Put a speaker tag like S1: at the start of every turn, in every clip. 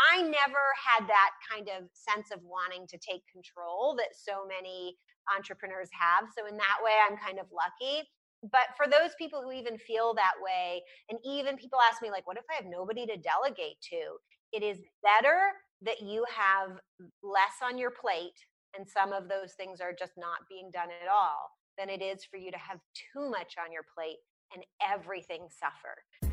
S1: I never had that kind of sense of wanting to take control that so many entrepreneurs have. So, in that way, I'm kind of lucky. But for those people who even feel that way, and even people ask me, like, what if I have nobody to delegate to? It is better that you have less on your plate and some of those things are just not being done at all than it is for you to have too much on your plate and everything suffer.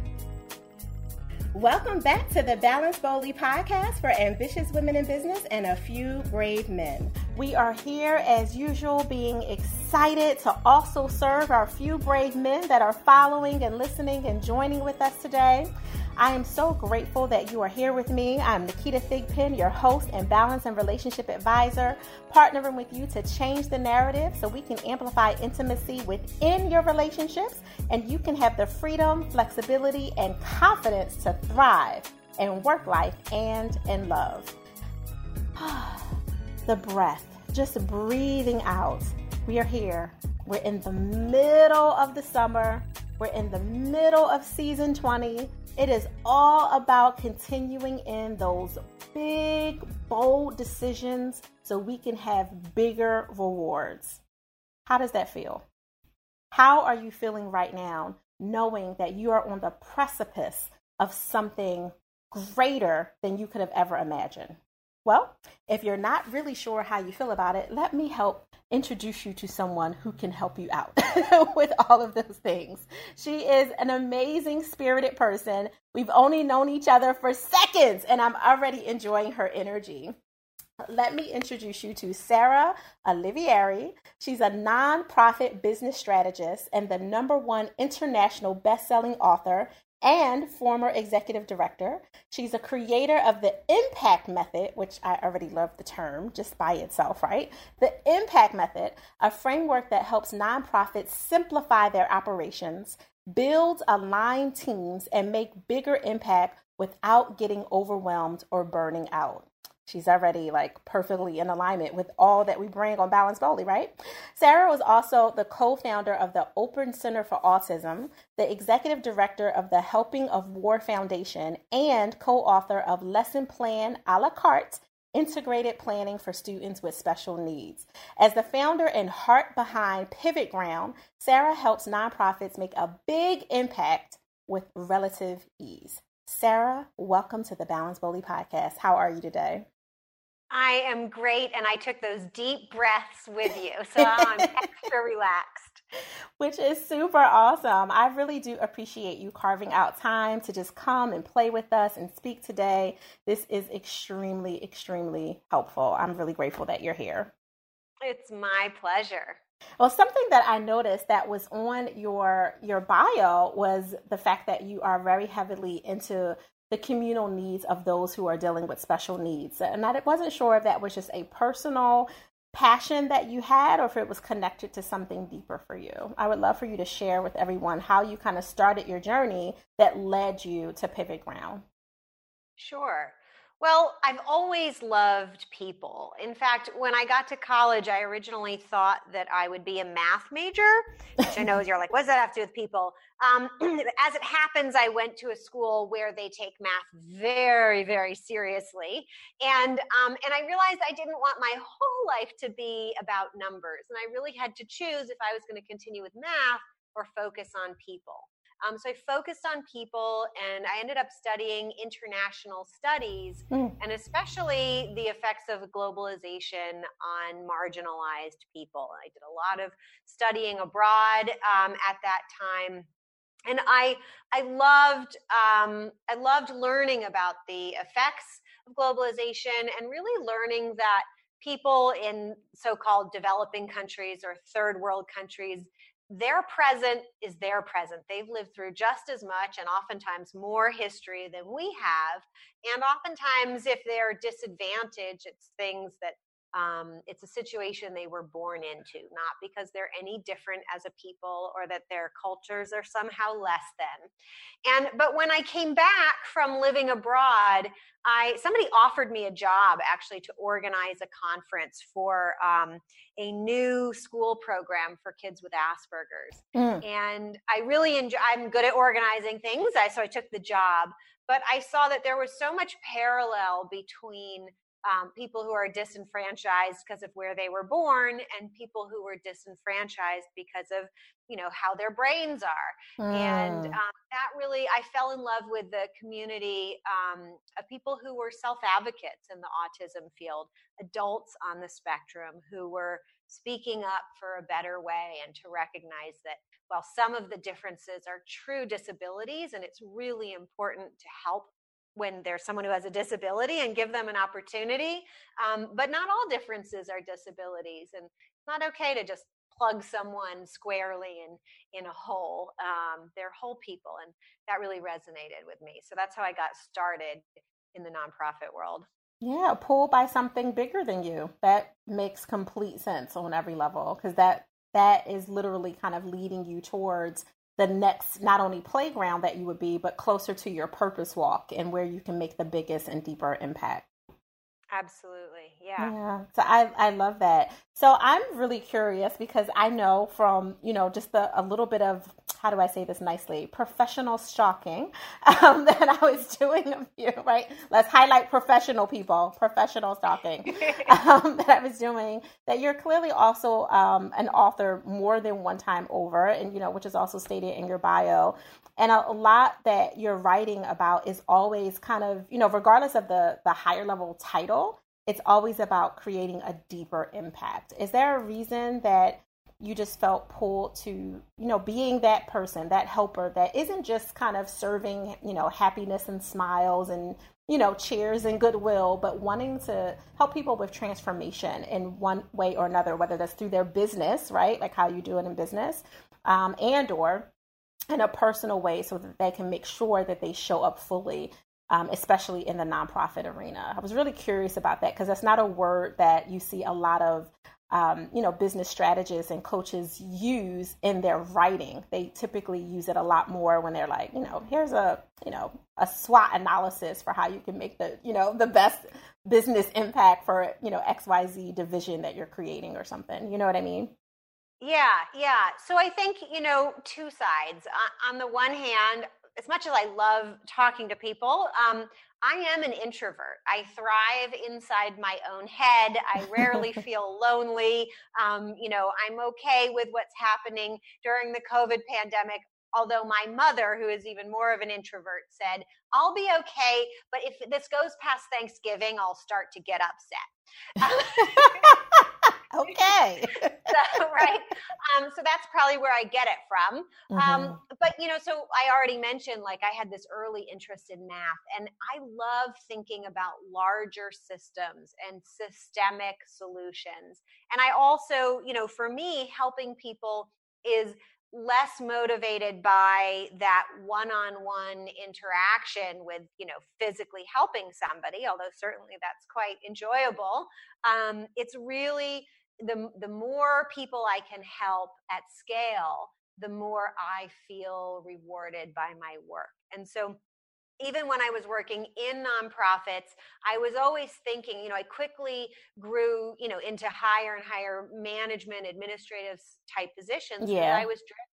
S2: Welcome back to the Balance Boldly podcast for ambitious women in business and a few brave men. We are here as usual, being excited to also serve our few brave men that are following and listening and joining with us today. I am so grateful that you are here with me. I'm Naketa Thigpen, your host and balance and relationship advisor, partnering with you to change the narrative so we can amplify intimacy within your relationships and you can have the freedom, flexibility, and confidence to thrive in work life and in love. the breath, just breathing out. We are here. We're in the middle of the summer. We're in the middle of season 20. It is all about continuing in those big, bold decisions so we can have bigger rewards. How does that feel? How are you feeling right now, knowing that you are on the precipice of something greater than you could have ever imagined? Well, if you're not really sure how you feel about it, let me help introduce you to someone who can help you out with all of those things. She is an amazing spirited person. We've only known each other for seconds, and I'm already enjoying her energy. Let me introduce you to Sarah Olivieri. She's a nonprofit business strategist and the number one international best-selling author and former executive director. She's a creator of the Impact Method, which I already love the term just by itself, right? The Impact Method, a framework that helps nonprofits simplify their operations, build aligned teams, and make bigger impact without getting overwhelmed or burning out she's already like perfectly in alignment with all that we bring on Balance Boldly, right? Sarah was also the co founder of the Open Center for Autism, the executive director of the Helping of War Foundation, and co author of Lesson Plan a la carte. Integrated planning for students with special needs. As the founder and heart behind Pivot Ground, Sarah helps nonprofits make a big impact with relative ease. Sarah, welcome to the Balance Boldly podcast. How are you today?
S1: I am great, and I took those deep breaths with you, so I'm extra relaxed.
S2: Which is super awesome. I really do appreciate you carving out time to just come and play with us and speak today. This is extremely, extremely helpful. I'm really grateful that you're here.
S1: It's my pleasure.
S2: Well, something that I noticed that was on your your bio was the fact that you are very heavily into the communal needs of those who are dealing with special needs. And I wasn't sure if that was just a personal passion that you had or if it was connected to something deeper for you. I would love for you to share with everyone how you kind of started your journey that led you to Pivot Ground.
S1: Sure. Well, I've always loved people. In fact, when I got to college, I originally thought that I would be a math major, which I know you're like, what does that have to do with people? Um, as it happens, I went to a school where they take math very, very seriously, and um, and I realized I didn't want my whole life to be about numbers, and I really had to choose if I was going to continue with math or focus on people. Um, so I focused on people and I ended up studying international studies mm. and especially the effects of globalization on marginalized people. I did a lot of studying abroad um, at that time. And I, I loved, um, I loved learning about the effects of globalization and really learning that people in so-called developing countries or third world countries their present is their present. They've lived through just as much and oftentimes more history than we have. And oftentimes, if they're disadvantaged, it's things that um, it's a situation they were born into, not because they're any different as a people or that their cultures are somehow less than. And but when I came back from living abroad, I somebody offered me a job actually to organize a conference for um, a new school program for kids with Asperger's, mm. and I really enjoy. I'm good at organizing things, I, so I took the job. But I saw that there was so much parallel between um, people who are disenfranchised because of where they were born and people who were disenfranchised because of you know how their brains are mm. and um, that really i fell in love with the community um, of people who were self advocates in the autism field adults on the spectrum who were speaking up for a better way and to recognize that while some of the differences are true disabilities and it's really important to help when there's someone who has a disability and give them an opportunity. Um, but not all differences are disabilities, and it's not okay to just plug someone squarely in in a hole. Um, they're whole people, and that really resonated with me. So that's how I got started in the nonprofit world.
S2: Yeah, pulled by something bigger than you. That makes complete sense on every level because that that is literally kind of leading you towards the next not only playground that you would be, but closer to your purpose walk and where you can make the biggest and deeper impact.
S1: Absolutely. Yeah. Yeah.
S2: So I, I love that. So I'm really curious because I know from, you know, just the, a little bit of, how do I say this nicely, professional stalking um, that I was doing of you, right? Let's highlight professional people, professional stalking um, that I was doing, that you're clearly also um, an author more than one time over, and, you know, which is also stated in your bio. And a, a lot that you're writing about is always kind of, you know, regardless of the, the higher level title, it's always about creating a deeper impact. Is there a reason that you just felt pulled to, you know, being that person, that helper that isn't just kind of serving, you know, happiness and smiles and, you know, cheers and goodwill, but wanting to help people with transformation in one way or another, whether that's through their business, right? Like how you do it in business, um, and or in a personal way so that they can make sure that they show up fully um, especially in the nonprofit arena. I was really curious about that because that's not a word that you see a lot of, um, you know, business strategists and coaches use in their writing. They typically use it a lot more when they're like, you know, here's a, you know, a SWOT analysis for how you can make the, you know, the best business impact for, you know, XYZ division that you're creating or something. You know what I mean?
S1: Yeah, yeah. So I think, you know, two sides. On the one hand, as much as I love talking to people, um, I am an introvert. I thrive inside my own head. I rarely feel lonely. Um, you know, I'm okay with what's happening during the COVID pandemic. Although my mother, who is even more of an introvert, said, I'll be okay, but if this goes past Thanksgiving, I'll start to get upset.
S2: okay.
S1: so, right. Um, so that's probably where I get it from. Um, mm-hmm. Um, but, you know, so I already mentioned like I had this early interest in math, and I love thinking about larger systems and systemic solutions. And I also, you know, for me, helping people is less motivated by that one-on-one interaction with you know physically helping somebody although certainly that's quite enjoyable um, it's really the the more people I can help at scale, the more I feel rewarded by my work. And so even when I was working in nonprofits, I was always thinking, you know, I quickly grew, you know, into higher and higher management, administrative type positions. Yeah. I was driven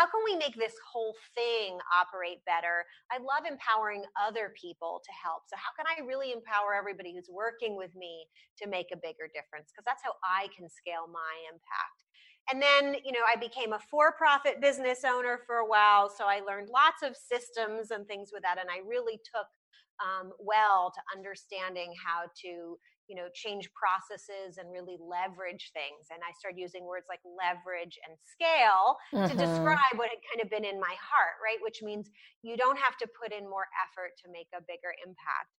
S1: how can we make this whole thing operate better? I love empowering other people to help. So, how can I really empower everybody who's working with me to make a bigger difference? Because that's how I can scale my impact. And then, you know, I became a for profit business owner for a while. So, I learned lots of systems and things with that. And I really took um, well to understanding how to you know change processes and really leverage things. And i started using words like leverage and scale mm-hmm. to describe what had kind of been in my heart right? Which means you don't have to put in more effort to make a bigger impact.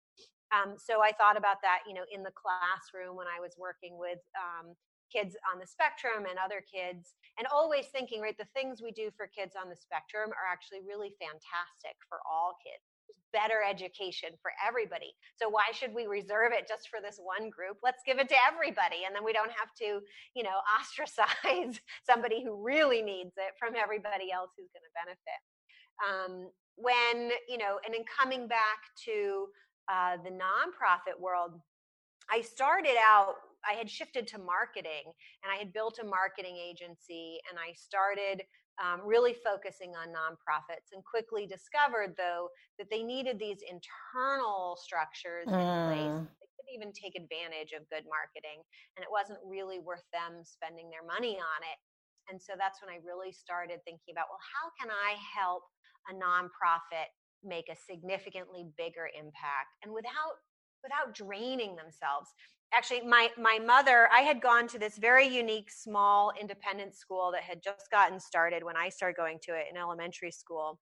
S1: Um, so i thought about that you know in the classroom when i was working with um, kids on the spectrum and other kids and always thinking right the things we do for kids on the spectrum are actually really fantastic for all kids better education for everybody. So why should we reserve it just for this one group? Let's give it to everybody. And then we don't have to, you know, ostracize somebody who really needs it from everybody else who's going to benefit. Um, when, you know, and then coming back to uh, the nonprofit world, I started out, I had shifted to marketing and I had built a marketing agency and I started um, really focusing on nonprofits and quickly discovered though that they needed these internal structures in place mm. they could even take advantage of good marketing and it wasn't really worth them spending their money on it and so that's when i really started thinking about well how can i help a nonprofit make a significantly bigger impact and without without draining themselves actually my my mother i had gone to this very unique small independent school that had just gotten started when i started going to it in elementary school.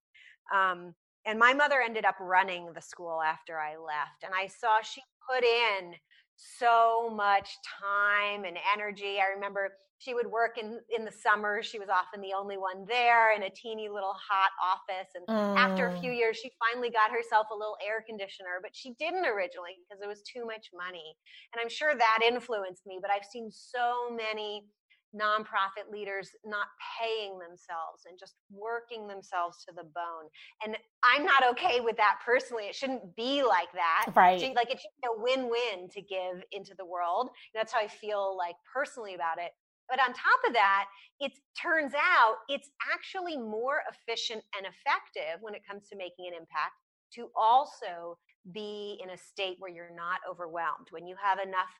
S1: Um, and my mother ended up running the school after i left and i saw she put in so much time and energy. I remember she would work in in the summer she was often the only one there in a teeny little hot office and mm. after a few mm. years she finally got herself a little air conditioner but she didn't originally because it was too much money and i'm sure that influenced me but i've seen so many nonprofit leaders not paying themselves and just working themselves to the bone. And I'm not okay with that personally. It shouldn't be like that.
S2: Right.
S1: Like it should be a win-win to give into the world. That's how I feel like personally about it. But on top of that, it turns out it's actually more efficient and effective when it comes to making an impact to also be in a state where you're not overwhelmed, when you have enough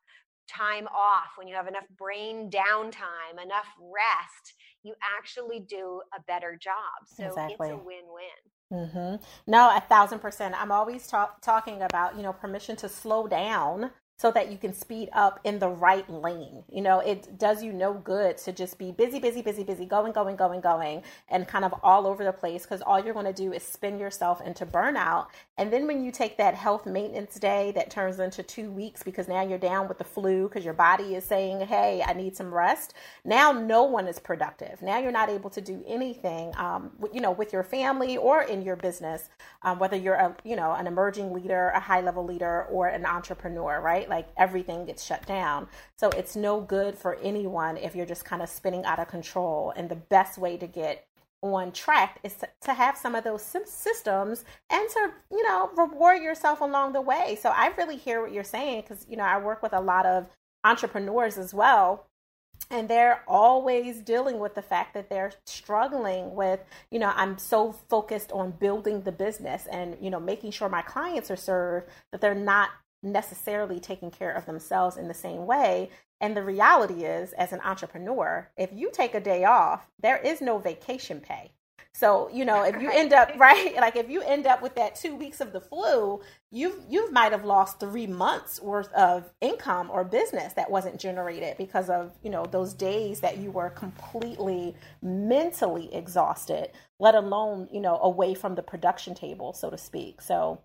S1: time off, when you have enough brain downtime, enough rest, you actually do a better job. So exactly. it's a win-win.
S2: Mm-hmm. No, a thousand percent. I'm always talk, talking about you know permission to slow down so that you can speed up in the right lane. You know, it does you no good to just be busy, busy, busy, busy, going, going, going, going, and kind of all over the place because all you're going to do is spin yourself into burnout. And then when you take that health maintenance day that turns into two weeks because now you're down with the flu because your body is saying, hey, I need some rest, now no one is productive. Now you're not able to do anything, um, you know, with your family or in your business, um, whether you're a, you know, an emerging leader, a high level leader, or an entrepreneur, right? Like everything gets shut down. So it's no good for anyone if you're just kind of spinning out of control. And the best way to get on track is to, to have some of those systems and to, you know, reward yourself along the way. So I really hear what you're saying because, you know, I work with a lot of entrepreneurs as well and they're always dealing with the fact that they're struggling with you know i'm so focused on building the business and you know making sure my clients are served that they're not necessarily taking care of themselves in the same way. And the reality is, as an entrepreneur, if you take a day off, there is no vacation pay. So, you know, if you end up right, like if you end up with that two weeks of the flu, you've you might have lost three months worth of income or business that wasn't generated because of, you know, those days that you were completely mentally exhausted, let alone, you know, away from the production table, so to speak. So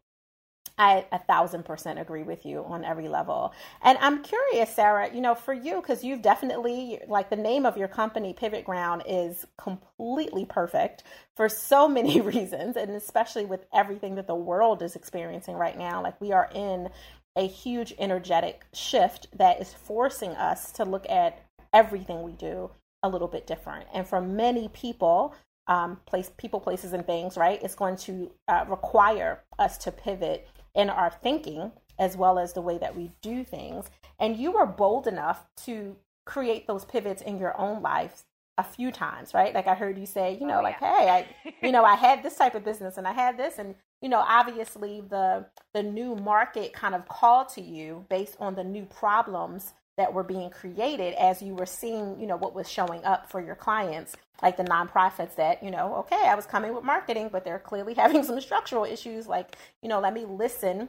S2: I a thousand percent agree with you on every level. And I'm curious, Sarah, you know, for you, because you've definitely, like, the name of your company, Pivot Ground, is completely perfect for so many reasons, and especially with everything that the world is experiencing right now. Like, we are in a huge energetic shift that is forcing us to look at everything we do a little bit different. And for many people, um, place people, places, and things, right? It's going to uh, require us to pivot in our thinking as well as the way that we do things. And you were bold enough to create those pivots in your own life a few times, right? Like I heard you say, you know, oh, like, yeah. hey, I, you know, I had this type of business and I had this, and you know, obviously the the new market kind of called to you based on the new problems that were being created as you were seeing, you know, what was showing up for your clients, like the nonprofits that, you know, okay, I was coming with marketing, but they're clearly having some structural issues. Like, you know, let me listen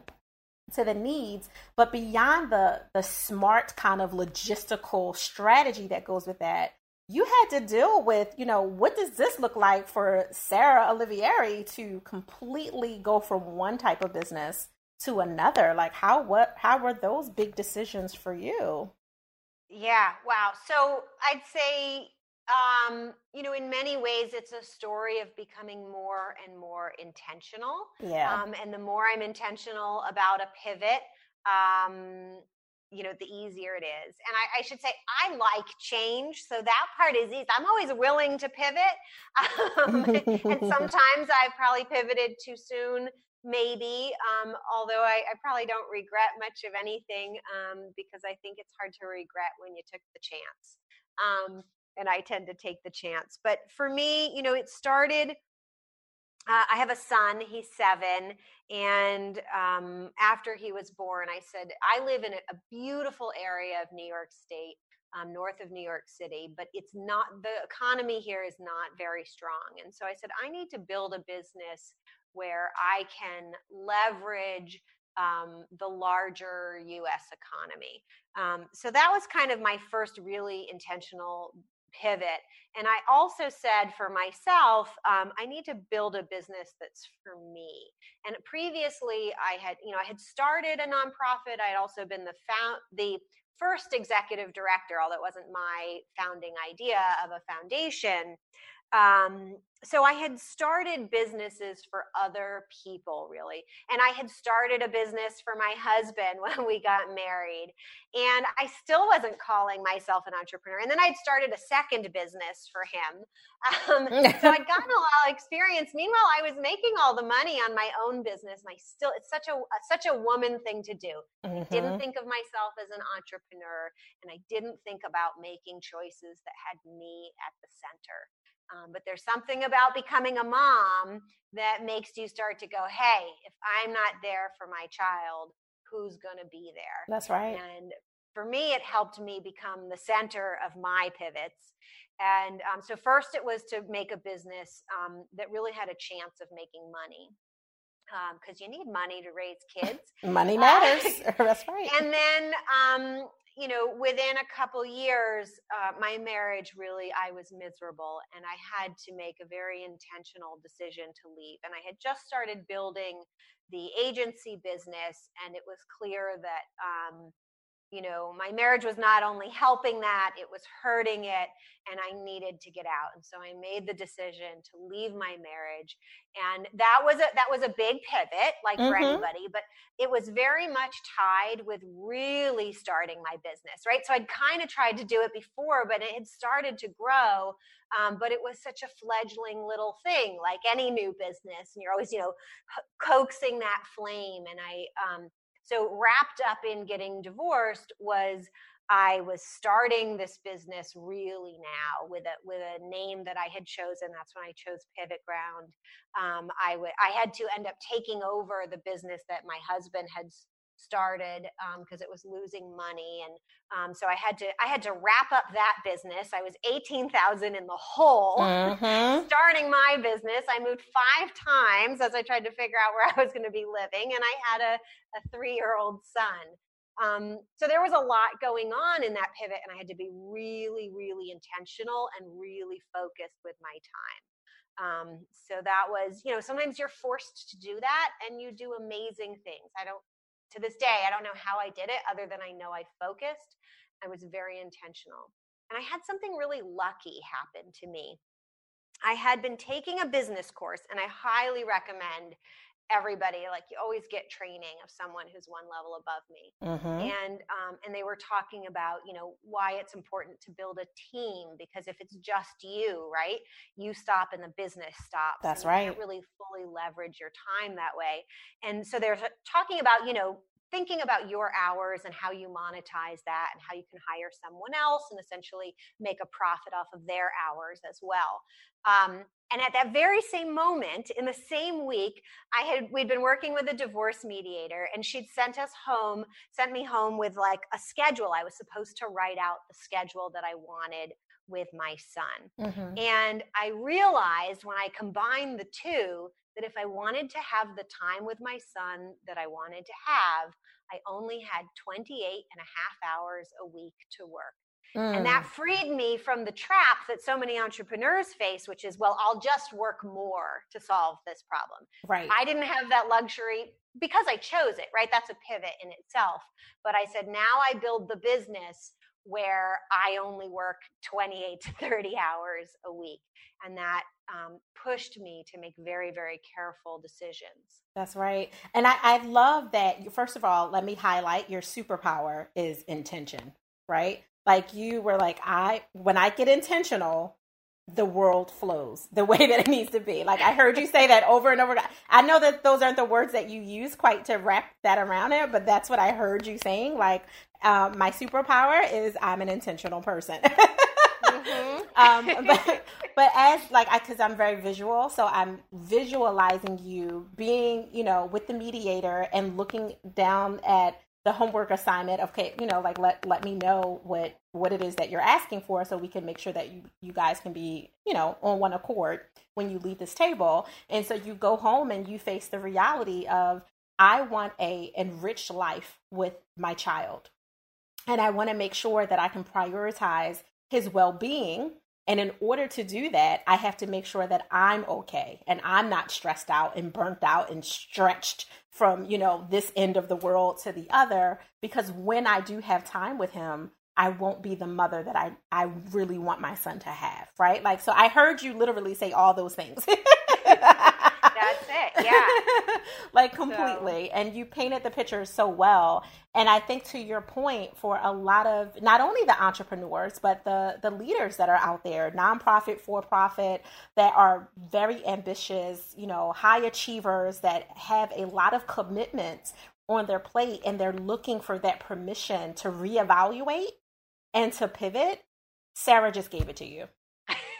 S2: to the needs but beyond the the smart kind of logistical strategy that goes with that you had to deal with you know what does this look like for sarah olivieri to completely go from one type of business to another like how what how were those big decisions for you
S1: yeah wow so i'd say um, you know, in many ways, it's a story of becoming more and more intentional.
S2: Yeah.
S1: Um, and the more I'm intentional about a pivot, um, you know, the easier it is. And I, I, should say, I like change. So that part is easy. I'm always willing to pivot. Um, and sometimes I've probably pivoted too soon, maybe. Um, although I, I, probably don't regret much of anything um, because I think it's hard to regret when you took the chance. Um, and I tend to take the chance. But for me, you know, it started. Uh, I have a son, he's seven. And um, after he was born, I said, I live in a, beautiful area of New York State. Um, north of New York City, but it's not the economy here is not very strong. And so I said, I need to build a business where I can leverage um, the larger US economy. Um, so that was kind of my first really intentional pivot. And I also said for myself, um, I need to build a business that's for me. And previously, I had, you know, I had started a nonprofit. I had also been the found the first executive director, although it wasn't my founding idea of a foundation. Um, so I had started businesses for other people, really. And I had started a business for my husband when we got married. And I still wasn't calling myself an entrepreneur. And then I'd started a second business for him. Um, so I'd gotten a lot of experience. Meanwhile, I was making all the money on my own business. And I still, it's such a, such a woman thing to do. Mm-hmm. I didn't mm-hmm. think of myself as an entrepreneur. And I didn't think about making choices that had me at the center. Um, but there's something about becoming a mom that makes you start to go, hey, if I'm not there for my child, who's going to be there?
S2: That's right.
S1: And for me, it helped me become the center of my pivots. And um, so, first, it was to make a business um, that really had a chance of making money because um, you need money to raise kids.
S2: money matters. Uh, That's right.
S1: And then um, you know, within a couple years, uh, my marriage really, I was miserable and I had to make a very intentional decision to leave. And I had just started building the agency business, and it was clear that um, you know, my marriage was not only helping that, it was hurting it, and I needed to get out. And so I made the decision to leave my marriage. And that was a that was a big pivot, like mm-hmm. for anybody, but it was very much tied with really starting my business, right? So I'd kind of tried to do it before, but it had started to grow. Um, but it was such a fledgling little thing, like any new business, and you're always, you know, coaxing that flame. And I um, so wrapped up in getting divorced was I was starting this business really now with a with a name that I had chosen. That's when I chose Pivot Ground. Um, I would I had to end up taking over the business that my husband had started because um, it was losing money and um, so i had to i had to wrap up that business i was 18000 in the hole mm-hmm. starting my business i moved five times as i tried to figure out where i was going to be living and i had a, a three year old son um, so there was a lot going on in that pivot and i had to be really really intentional and really focused with my time um, so that was, you know, sometimes you're forced to do that and you do amazing things. I don't to this day, I don't know how I did it other than I know I focused. I was very intentional. And I had something really lucky happen to me. I had been taking a business course, and I highly recommend everybody like you always get training of someone who's one level above me. Mm-hmm. and um, and they were talking about you know why it's important to build a team because if it's just you right you stop and the business stops
S2: that's right
S1: you can't really fully leverage your time that way. And so they're talking about you know thinking about your hours and how you monetize that and how you can hire someone else and essentially make a profit off of their hours as well. Um, and at that very same moment, in the same week, I had we'd been working with a divorce mediator, and she'd sent us home, sent me home with like a schedule. I was supposed to write out the schedule that I wanted with my son. Mm-hmm. And I realized when I combined the two that if I wanted to have the time with my son that I wanted to have, I only had 28 and a half hours a week to work. Mm. And that mm. freed me from the trap that so many entrepreneurs face, which is, well, I'll just work more to solve this problem.
S2: Right.
S1: I didn't have that luxury because I chose it, right? That's a pivot in itself. But I said, now I build the business where I only work 28 to 30 hours a week. And that um, pushed me to make very, very careful decisions.
S2: That's right. And I, I love that, first of all, let me highlight your superpower is intention, right? Like you were like, I, when I get intentional, the world flows the way that it needs to be. Like I heard you say that over and over. I know that those aren't the words that you use quite to wrap that around it, but that's what I heard you saying. Like um, my superpower is I'm an intentional person. mm-hmm. um, but, but as like I, because I'm very visual, so I'm visualizing you being, you know, with the mediator and looking down at the homework assignment of okay you know like let let me know what what it is that you're asking for so we can make sure that you you guys can be you know on one accord when you leave this table. And so you go home and you face the reality of i want a enriched life with my child. And i want to make sure that i can prioritize his well-being and in order to do that, I have to make sure that I'm okay and I'm not stressed out and burnt out and stretched from, you know, this end of the world to the other. Because when I do have time with him, I won't be the mother that I, I really want my son to have, right? Like, so I heard you literally say all those things.
S1: That's it. Yeah.
S2: like completely. So. And you painted the picture so well. And I think to your point, for a lot of not only the entrepreneurs, but the the leaders that are out there, nonprofit, for profit, that are very ambitious, you know, high achievers that have a lot of commitments on their plate and they're looking for that permission to reevaluate and to pivot. Sarah just gave it to you.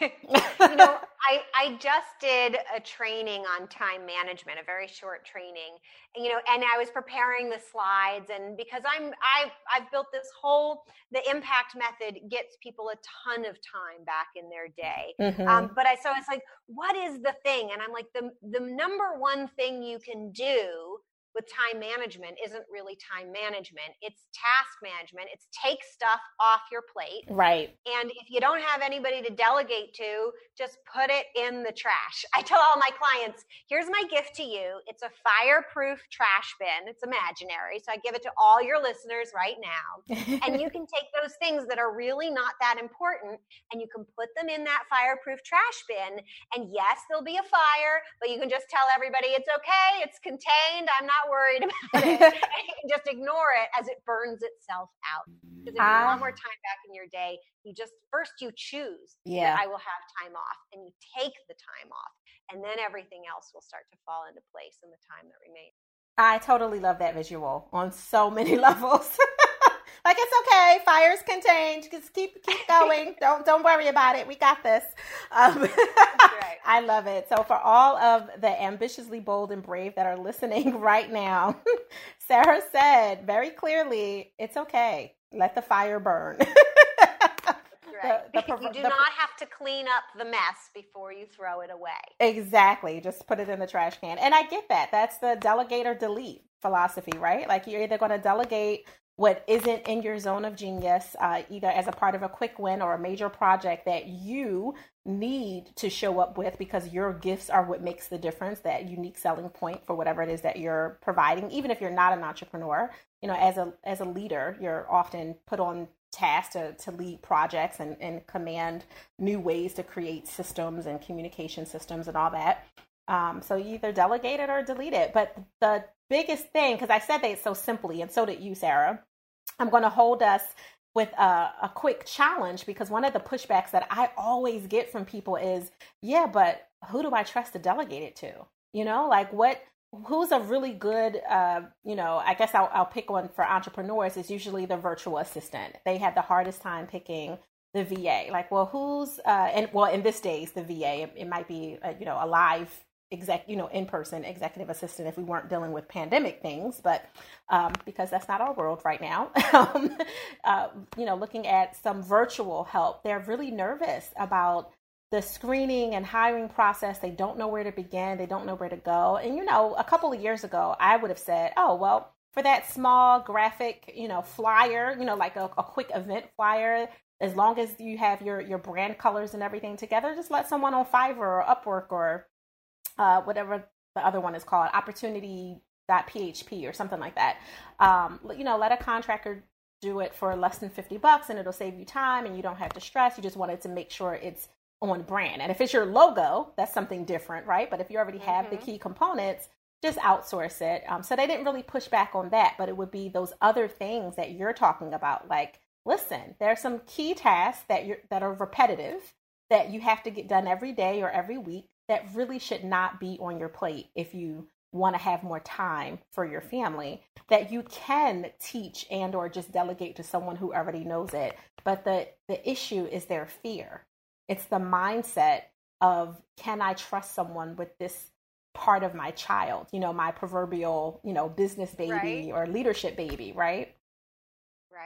S1: you know, I, I just did a training on time management, a very short training, you know, and I was preparing the slides, and because I'm I've I've built this whole the impact method gets people a ton of time back in their day. Mm-hmm. Um, but I so it's like, what is the thing? And I'm like, the the number one thing you can do with time management isn't really time management. It's task management. It's take stuff off your plate.
S2: Right.
S1: And if you don't have anybody to delegate to, just put it in the trash. I tell all my clients, here's my gift to you. It's a fireproof trash bin. It's imaginary. So I give it to all your listeners right now. and you can take those things that are really not that important and you can put them in that fireproof trash bin. And yes, there'll be a fire, but you can just tell everybody it's okay. It's contained. I'm not worried about it. just ignore it as it burns itself out. Because if you want ah. more time back in your day, you just first you choose. Yeah, I will have time off, and you take the time off, and then everything else will start to fall into place in the time that remains.
S2: I totally love that visual on so many levels. Like it's okay, fire's contained. Just keep keep going. don't don't worry about it. We got this. Um, right. I love it. So for all of the ambitiously bold and brave that are listening right now, Sarah said very clearly, it's okay. Let the fire burn.
S1: right. The, the, you do the, not have to clean up the mess before you throw it away.
S2: Exactly. Just put it in the trash can. And I get that. That's the delegate or delete philosophy, right? Like you're either going to delegate what isn't in your zone of genius, uh, either as a part of a quick win or a major project that you need to show up with because your gifts are what makes the difference, that unique selling point for whatever it is that you're providing. Even if you're not an entrepreneur, you know, as a as a leader, you're often put on task to, to lead projects and, and command new ways to create systems and communication systems and all that. Um, so either delegate it or delete it. But the biggest thing, because I said that so simply, and so did you, Sarah, I'm going to hold us with a, a, quick challenge because one of the pushbacks that I always get from people is, yeah, but who do I trust to delegate it to? You know, like what, who's a really good, uh, you know, I guess I'll, I'll pick one for entrepreneurs is usually the virtual assistant. They have the hardest time picking the VA. Like, well, who's, uh, and well, in this days, the VA, it, it might be, a, you know, a live exec, you know, in person executive assistant if we weren't dealing with pandemic things, but um, because that's not our world right now. um, uh, you know, looking at some virtual help, they're really nervous about the screening and hiring process. They don't know where to begin. They don't know where to go. And you know, a couple of years ago, I would have said, "Oh, well." For that small graphic, you know, flyer, you know, like a, a quick event flyer, as long as you have your your brand colors and everything together, just let someone on Fiverr or Upwork or uh, whatever the other one is called, opportunity.php or something like that. Um, you know, let a contractor do it for less than 50 bucks and it'll save you time and you don't have to stress. You just wanted to make sure it's on brand. And if it's your logo, that's something different, right? But if you already have mm-hmm. the key components, just outsource it. Um, so they didn't really push back on that, but it would be those other things that you're talking about. Like, listen, there are some key tasks that you're that are repetitive that you have to get done every day or every week that really should not be on your plate if you want to have more time for your family that you can teach and or just delegate to someone who already knows it. But the the issue is their fear. It's the mindset of can i trust someone with this part of my child? You know my proverbial you know business baby right. or leadership baby right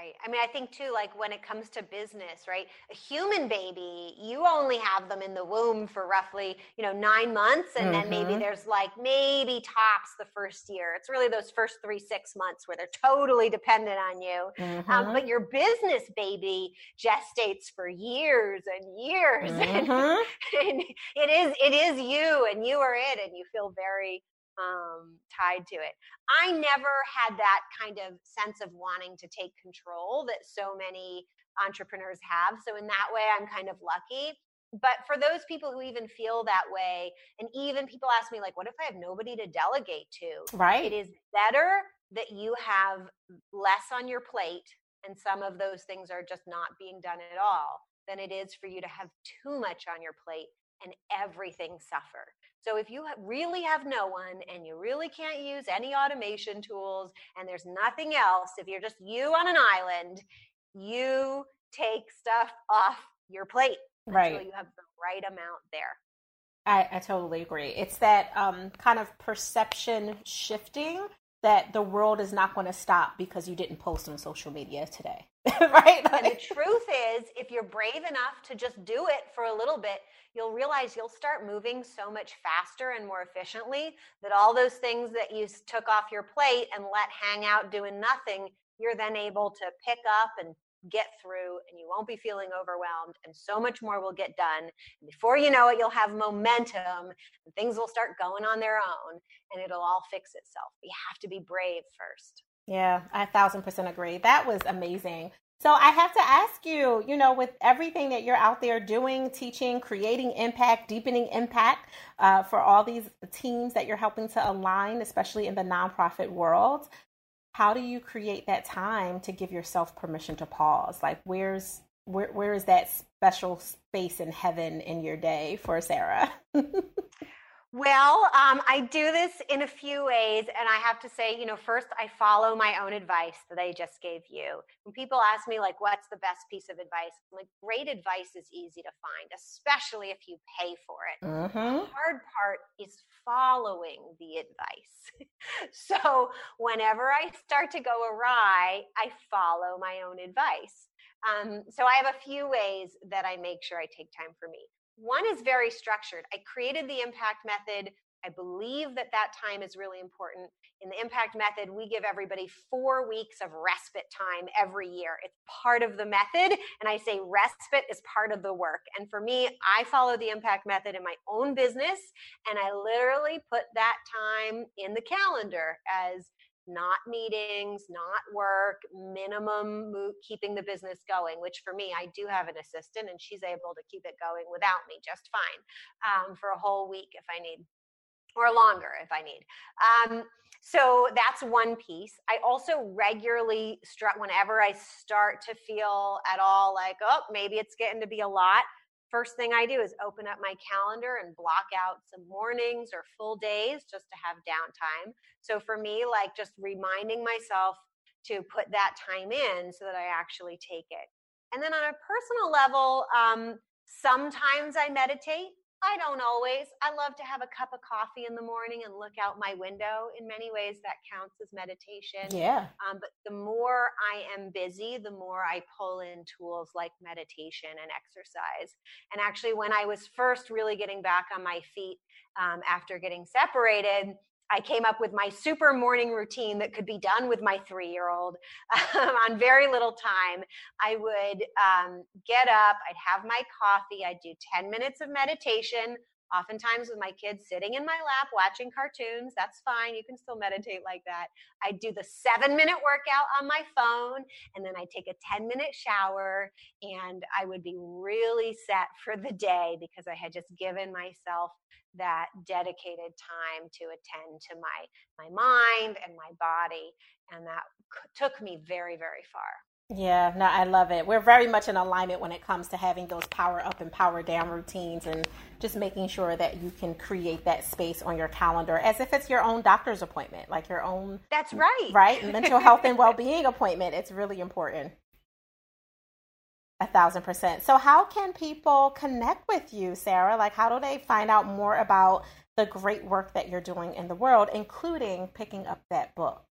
S1: Right. I mean, I think too, like when it comes to business, right? A human baby, you only have them in the womb for roughly, you know, nine months. And mm-hmm. then maybe mm-hmm. there's like maybe tops the first year. It's really those first three, six months where they're totally dependent on you. Um, mm-hmm. Um, but your business baby gestates for years and years. Mm-hmm. and it is, it is you and you are it. And you feel very um, tied to it. I never had that kind of sense of wanting to take control that so many entrepreneurs have. So, in that way, I'm kind of lucky. But for those people who even feel that way, and even people ask me, like, what if I have nobody to delegate to?
S2: Right.
S1: It is better that you have less on your plate and some of those things are just not being done at all than it is for you to have too much on your plate and everything suffer. So if you really have no one and you really can't use any automation tools and there's nothing else, if you're just you on an island, you take stuff off your plate
S2: right.
S1: until you have the right amount there.
S2: I, I totally agree. It's that um, kind of perception shifting that the world is not going to stop because you didn't post on social media today. right?
S1: Like, and the truth is, if you're brave enough to just do it for a little bit, you'll realize you'll start moving so much faster and more efficiently that all those things that you took off your plate and let hang out doing nothing, you're then able to pick up and get through and you won't be feeling overwhelmed and so much more will get done. And before you know it you'll have momentum and things will start going on their own and it'll all fix itself. You have to be brave first.
S2: Yeah i thousand percent agree. That was amazing. So I have to ask you, you know, with everything that you're out there doing, teaching, creating impact, deepening impact uh, for all these teams that you're helping to align, especially in the nonprofit world, how do you create that time to give yourself permission to pause? Like, where's where where is that special space in heaven in your day for Sarah?
S1: Well, um, I do this in a few ways. And I have to say, you know, first, I follow my own advice that I just gave you. When people ask me, like, what's the best piece of advice? I'm like, great advice is easy to find, especially if you pay for it. Mm-hmm. The hard part is following the advice. so whenever I start to go awry, I follow my own advice. Um, so I have a few ways that I make sure I take time for me. One is very structured. I created the impact method. I believe that that time is really important. In the impact method, we give everybody four weeks of respite time every year. It's part of the method. And I say respite is part of the work. And for me, I follow the impact method in my own business. And I literally put that time in the calendar as not meetings, not work, minimum mo- keeping the business going, which for me, I do have an assistant and she's able to keep it going without me just fine um, for a whole week if I need, or longer if I need. Um, so that's one piece. I also regularly strut whenever I start to feel at all like, oh, maybe it's getting to be a lot first thing I do is open up my calendar and block out some mornings or full days just to have downtime. So for me, like just reminding myself to put that time in so that I actually take it. And then on a personal level, um, sometimes I meditate. I don't always. I love to have a cup of coffee in the morning and look out my window. In many ways, that counts as meditation.
S2: Yeah.
S1: Um, but the more I am busy, the more I pull in tools like meditation and exercise. And actually, when I was first really getting back on my feet um, after getting separated, I came up with my super morning routine that could be done with my three year old um, on very little time. I would um, get up, I'd have my coffee, I'd do 10 minutes of meditation, oftentimes with my kids sitting in my lap watching cartoons. That's fine. You can still meditate like that. I'd do the seven minute workout on my phone, and then I take a 10 minute shower, and I would be really set for the day because I had just given myself that dedicated time to attend to my my mind and my body and that took me very very far
S2: yeah, no, I love it. We're very much in alignment when it comes to having those power up and power down routines and just making sure that you can create that space on your calendar as if it's your own doctor's appointment, like your own.
S1: That's right.
S2: Right? Mental health and well being appointment. It's really important. A thousand percent. So, how can people connect with you, Sarah? Like, how do they find out more about the great work that you're doing in the world, including picking up that book?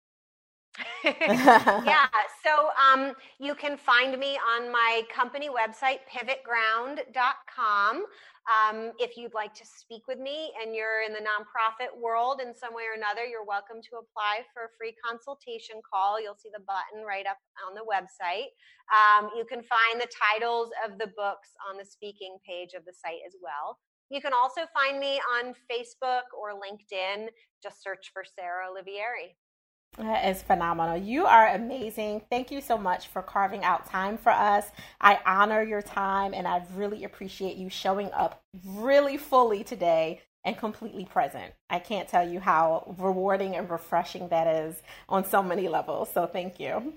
S1: yeah. So um, you can find me on my company website, pivotground.com. Um, if you'd like to speak with me and you're in the nonprofit world in some way or another, you're welcome to apply for a free consultation call. You'll see the button right up on the website. Um, you can find the titles of the books on the speaking page of the site as well. You can also find me on Facebook or LinkedIn. Just search for Sarah Olivieri.
S2: That is phenomenal. You are amazing. Thank you so much for carving out time for us. I honor your time and I really appreciate you showing up really fully today and completely present. I can't tell you how rewarding and refreshing that is on so many levels. So thank you.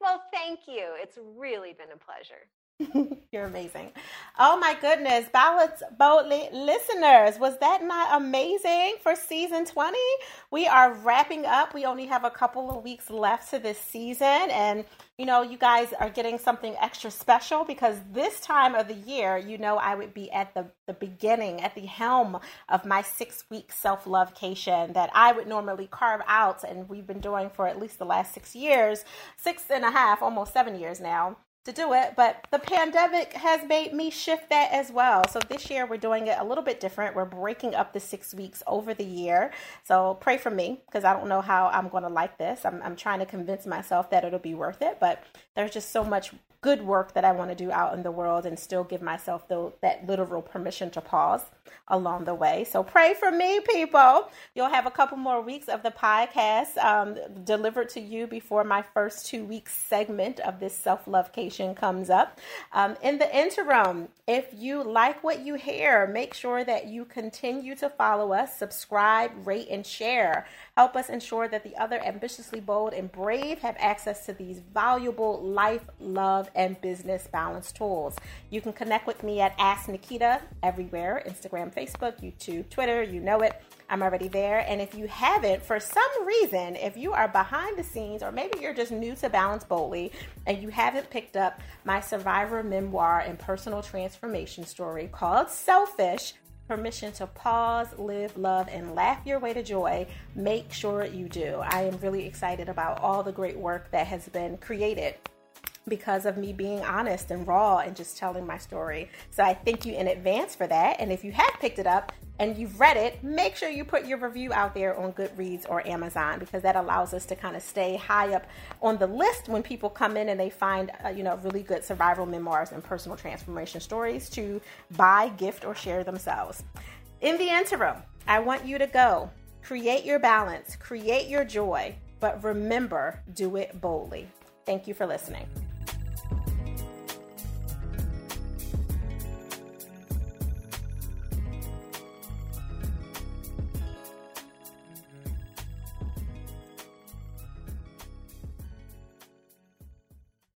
S1: Well, thank you. It's really been a pleasure.
S2: You're amazing. Oh my goodness. Balance Boldly listeners, was that not amazing for season 20? We are wrapping up. We only have a couple of weeks left to this season. And, you know, you guys are getting something extra special because this time of the year, you know, I would be at the, the beginning, at the helm of my six week self love cation that I would normally carve out. And we've been doing for at least the last six years, six and a half, almost seven years now to do it, but the pandemic has made me shift that as well. So this year we're doing it a little bit different. We're breaking up the six weeks over the year. So pray for me because I don't know how I'm going to like this. I'm, I'm trying to convince myself that it'll be worth it, but there's just so much good work that I want to do out in the world and still give myself the, that literal permission to pause along the way. So pray for me, people. You'll have a couple more weeks of the podcast um, delivered to you before my first two weeks segment of this self love cation comes up. Um, in the interim, if you like what you hear, make sure that you continue to follow us, subscribe, rate, and share. Help us ensure that the other ambitiously bold and brave have access to these valuable life, love, and business balance tools. You can connect with me at Ask Naketa everywhere Instagram, Facebook, YouTube, Twitter, you know it. I'm already there. And if you haven't, for some reason, if you are behind the scenes or maybe you're just new to Balance Boldly and you haven't picked up my survivor memoir and personal transformation story called Selfish, permission to pause, live, love, and laugh your way to joy, make sure you do. I am really excited about all the great work that has been created because of me being honest and raw and just telling my story. So I thank you in advance for that. And if you have picked it up and you've read it, make sure you put your review out there on Goodreads or Amazon because that allows us to kind of stay high up on the list when people come in and they find, uh, you know, really good survival memoirs and personal transformation stories to buy, gift, or share themselves. In the interim, I want you to go create your balance, create your joy, but remember, do it boldly. Thank you for listening.